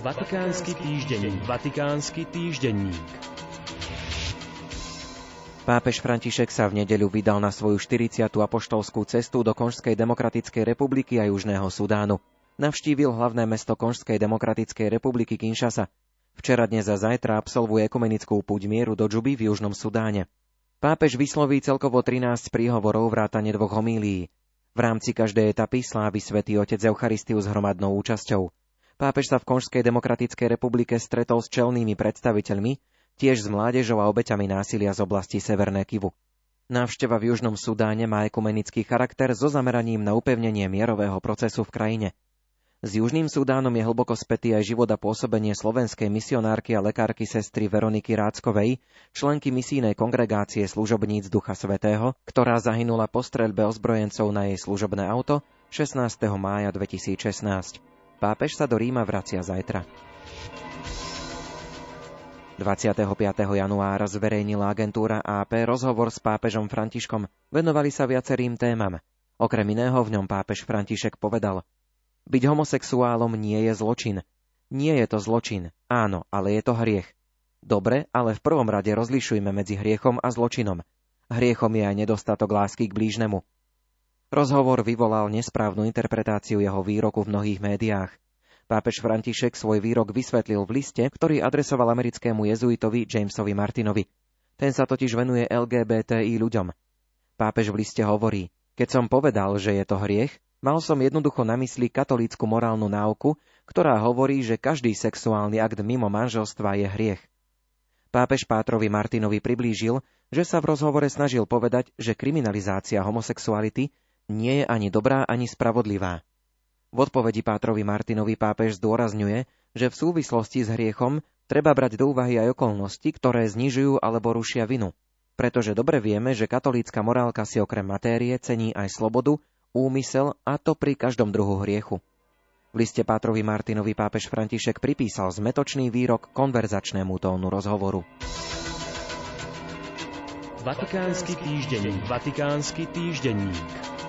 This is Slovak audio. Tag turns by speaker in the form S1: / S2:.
S1: Vatikánsky týždenník. Vatikánsky týždenník.
S2: Pápež František sa v nedeľu vydal na svoju 40. apoštolskú cestu do Konžskej demokratickej republiky a Južného Sudánu. Navštívil hlavné mesto Konžskej demokratickej republiky Kinshasa. Včera dnes a zajtra absolvuje ekumenickú púť mieru do Džuby v Južnom Sudáne. Pápež vysloví celkovo 13 príhovorov vrátane dvoch homílií. V rámci každej etapy slávi svätý Otec Eucharistiu s hromadnou účasťou. Pápež sa v Konžskej demokratickej republike stretol s čelnými predstaviteľmi, tiež s mládežou a obeťami násilia z oblasti Severné Kivu. Návšteva v Južnom Sudáne má ekumenický charakter so zameraním na upevnenie mierového procesu v krajine. S Južným Sudánom je hlboko spätý aj život a pôsobenie slovenskej misionárky a lekárky sestry Veroniky Ráckovej, členky misijnej kongregácie služobníc Ducha Svetého, ktorá zahynula po streľbe ozbrojencov na jej služobné auto 16. mája 2016. Pápež sa do Ríma vracia zajtra. 25. januára zverejnila agentúra AP rozhovor s pápežom Františkom. Venovali sa viacerým témam. Okrem iného v ňom pápež František povedal Byť homosexuálom nie je zločin. Nie je to zločin, áno, ale je to hriech. Dobre, ale v prvom rade rozlišujme medzi hriechom a zločinom. Hriechom je aj nedostatok lásky k blížnemu. Rozhovor vyvolal nesprávnu interpretáciu jeho výroku v mnohých médiách. Pápež František svoj výrok vysvetlil v liste, ktorý adresoval americkému jezuitovi Jamesovi Martinovi. Ten sa totiž venuje LGBTI ľuďom. Pápež v liste hovorí, keď som povedal, že je to hriech, mal som jednoducho na mysli katolícku morálnu náuku, ktorá hovorí, že každý sexuálny akt mimo manželstva je hriech. Pápež Pátrovi Martinovi priblížil, že sa v rozhovore snažil povedať, že kriminalizácia homosexuality nie je ani dobrá, ani spravodlivá. V odpovedi Pátrovi Martinovi pápež zdôrazňuje, že v súvislosti s hriechom treba brať do úvahy aj okolnosti, ktoré znižujú alebo rušia vinu. Pretože dobre vieme, že katolícka morálka si okrem matérie cení aj slobodu, úmysel a to pri každom druhu hriechu. V liste Pátrovi Martinovi pápež František pripísal zmetočný výrok konverzačnému tónu rozhovoru.
S1: Vatikánsky týždenník. Vatikánsky týždenník.